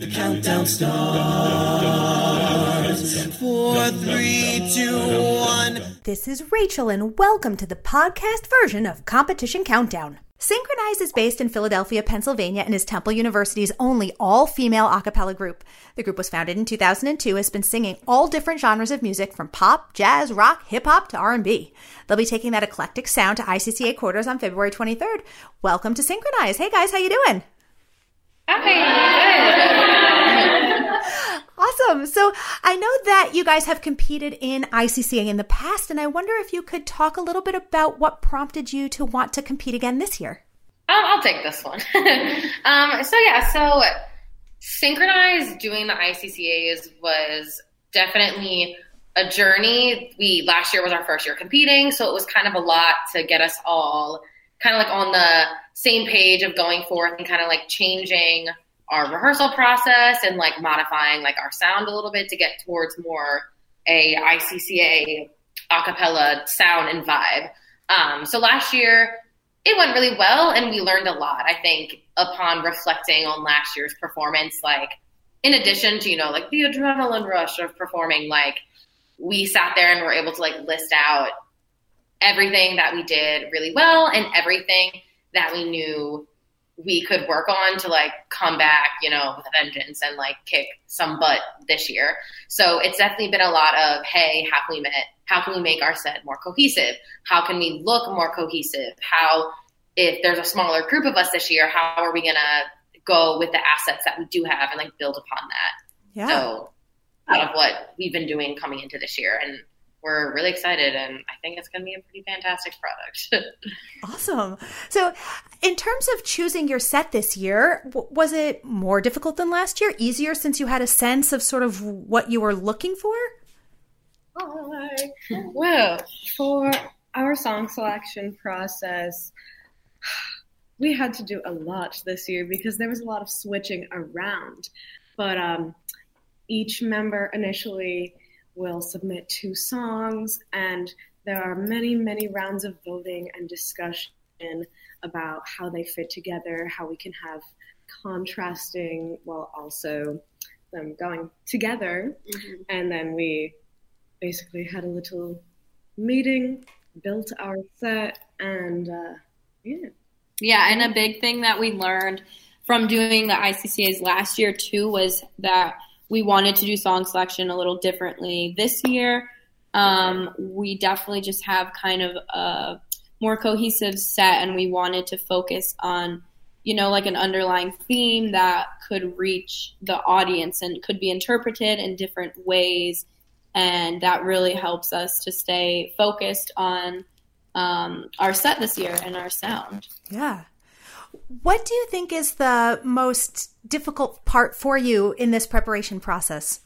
The countdown starts. Four, three, two, one. This is Rachel, and welcome to the podcast version of Competition Countdown. Synchronize is based in Philadelphia, Pennsylvania, and is Temple University's only all-female a cappella group. The group was founded in 2002, has been singing all different genres of music from pop, jazz, rock, hip-hop to R&B. They'll be taking that eclectic sound to ICCA quarters on February 23rd. Welcome to Synchronize. Hey guys, how you doing? Awesome. So I know that you guys have competed in ICCA in the past, and I wonder if you could talk a little bit about what prompted you to want to compete again this year. Um, I'll take this one. um, so yeah, so Synchronize doing the ICCAs was definitely a journey. We last year was our first year competing, so it was kind of a lot to get us all kind of like on the same page of going forth and kind of like changing our rehearsal process and like modifying like our sound a little bit to get towards more a ICCA acapella sound and vibe. Um, so last year it went really well and we learned a lot. I think upon reflecting on last year's performance, like in addition to you know like the adrenaline rush of performing, like we sat there and were able to like list out everything that we did really well and everything that we knew we could work on to like come back, you know, with a vengeance and like kick some butt this year. So it's definitely been a lot of, hey, how can we make how can we make our set more cohesive? How can we look more cohesive? How if there's a smaller group of us this year, how are we gonna go with the assets that we do have and like build upon that? Yeah. So out of what we've been doing coming into this year and we're really excited and I think it's going to be a pretty fantastic product. awesome. So, in terms of choosing your set this year, w- was it more difficult than last year? Easier since you had a sense of sort of what you were looking for? Well, for our song selection process, we had to do a lot this year because there was a lot of switching around. But um, each member initially will submit two songs, and there are many, many rounds of voting and discussion about how they fit together, how we can have contrasting while also them going together. Mm-hmm. And then we basically had a little meeting, built our set, and uh, yeah. Yeah, and a big thing that we learned from doing the ICCAs last year too was that we wanted to do song selection a little differently this year. Um, we definitely just have kind of a more cohesive set, and we wanted to focus on, you know, like an underlying theme that could reach the audience and could be interpreted in different ways. And that really helps us to stay focused on um, our set this year and our sound. Yeah. What do you think is the most difficult part for you in this preparation process?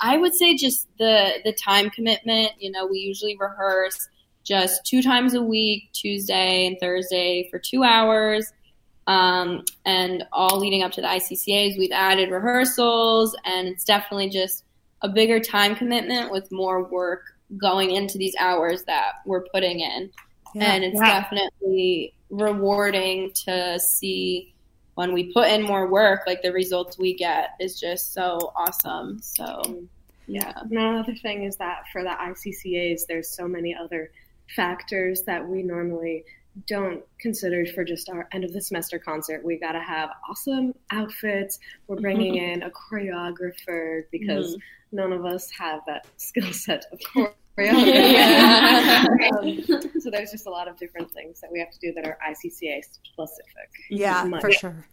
I would say just the the time commitment. You know, we usually rehearse just two times a week, Tuesday and Thursday for two hours. Um, and all leading up to the ICCAs, we've added rehearsals, and it's definitely just a bigger time commitment with more work going into these hours that we're putting in. Yeah. and it's Yeah. definitely rewarding to see when we put in more work, like the results we get is just so awesome. So, yeah. Another thing is that for the ICCAs, there's so many other factors that we normally don't consider for just our end of the semester concert. We got to have awesome outfits. We're bringing mm-hmm. in a choreographer because mm-hmm. none of us have that skill set of choreography. um, so there's just a lot of different things that we have to do that are ICCA specific. Yeah, for sure.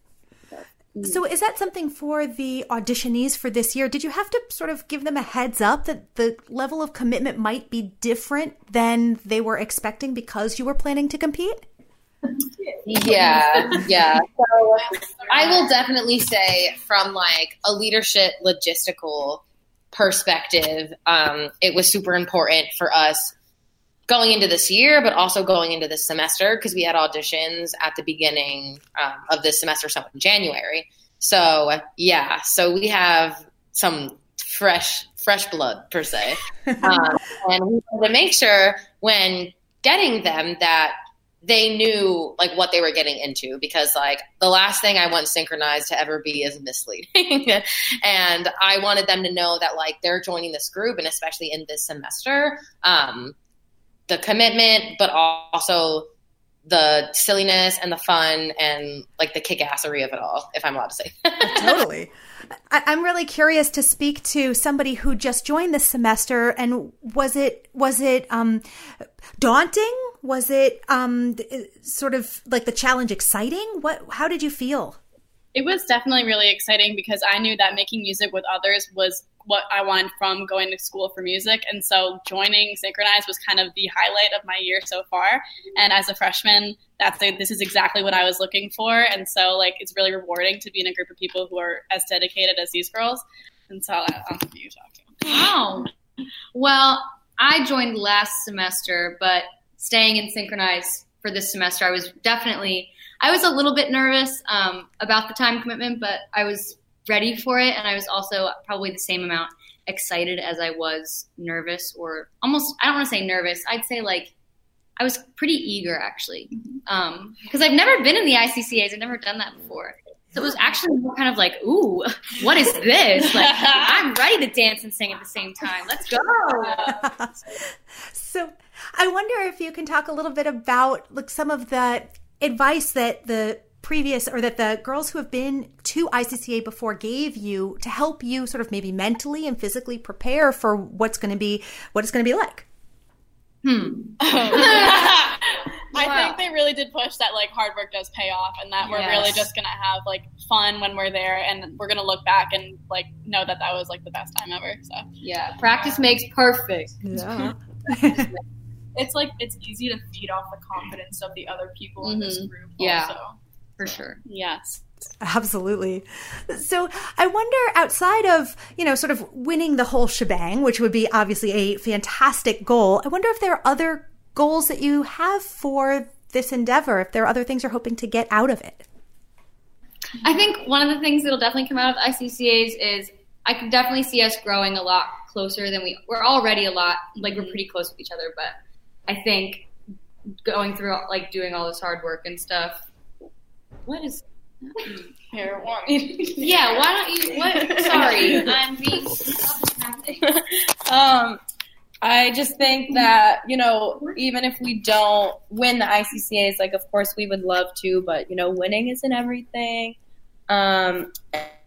So, is that something for the auditionees for this year? Did you have to sort of give them a heads up that the level of commitment might be different than they were expecting because you were planning to compete? Yeah, yeah. So I will definitely say, from like a leadership logistical perspective, um, it was super important for us going into this year, but also going into this semester because we had auditions at the beginning um, of this semester, so in January. So yeah, so we have some fresh fresh blood per se, um, and we wanted to make sure when getting them that they knew like what they were getting into because like the last thing I want Synchronize to ever be is misleading. and I wanted them to know that like they're joining this group and especially in this semester, um, the commitment, but also the silliness and the fun and like the kickassery of it all, if I'm allowed to say. totally. I, am really curious to speak to somebody who just joined this semester and was it was it um, daunting? Was it um, sort of like the challenge exciting? What how did you feel? It was definitely really exciting because I knew that making music with others was what I wanted from going to school for music. And so joining Synchronize was kind of the highlight of my year so far. And as a freshman, that's a, this is exactly what I was looking for. And so like it's really rewarding to be in a group of people who are as dedicated as these girls. And so I'll have you talking. Wow. Well, I joined last semester, but staying in Synchronize for this semester, I was definitely I was a little bit nervous um, about the time commitment, but I was ready for it, and I was also probably the same amount excited as I was nervous, or almost I don't want to say nervous. I'd say like I was pretty eager actually, because um, I've never been in the ICCAs. I've never done that before. So it was actually more kind of like, ooh, what is this? Like, I'm ready to dance and sing at the same time. Let's go. so I wonder if you can talk a little bit about like some of the advice that the previous or that the girls who have been to ICCA before gave you to help you sort of maybe mentally and physically prepare for what's going to be what it's going to be like? Hmm. I think they really did push that like hard work does pay off and that we're yes. really just going to have like fun when we're there and we're going to look back and like know that that was like the best time ever. So, yeah, practice makes perfect. Yeah. it's like it's easy to feed off the confidence of the other people mm-hmm. in this mm-hmm. group. Yeah, also. for sure. Yes. Absolutely. So I wonder outside of, you know, sort of winning the whole shebang, which would be obviously a fantastic goal, I wonder if there are other goals that you have for this endeavor, if there are other things you're hoping to get out of it. I think one of the things that'll definitely come out of ICCAs is I can definitely see us growing a lot closer than we we're already a lot like we're pretty close with each other, but I think going through like doing all this hard work and stuff. What is here? yeah, why don't you? What? Sorry, I'm being. um, I just think that you know, even if we don't win the ICCAs, like of course we would love to, but you know, winning isn't everything. Um,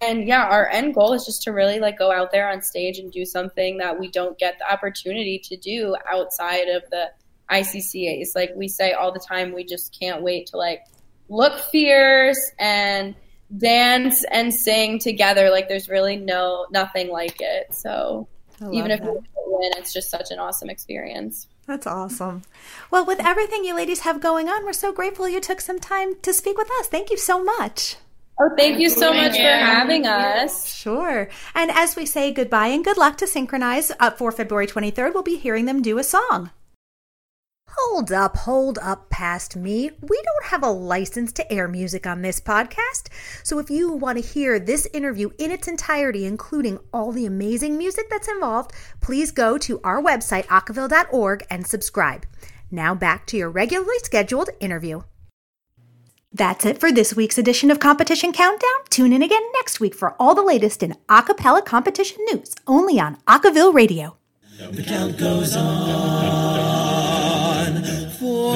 and yeah, our end goal is just to really like go out there on stage and do something that we don't get the opportunity to do outside of the ICCAs. Like we say all the time, we just can't wait to like look fierce and dance and sing together. Like there's really no nothing like it. So even if that. we win, it's just such an awesome experience. That's awesome. Well, with everything you ladies have going on, we're so grateful you took some time to speak with us. Thank you so much. Oh, thank you so much for having us. Sure. And as we say goodbye and good luck to Synchronize up for February 23rd, we'll be hearing them do a song. Hold up, hold up past me. We don't have a license to air music on this podcast. So if you want to hear this interview in its entirety, including all the amazing music that's involved, please go to our website, acaville.org, and subscribe. Now back to your regularly scheduled interview. That's it for this week's edition of Competition Countdown. Tune in again next week for all the latest in acapella competition news, only on Acaville Radio. The count goes on.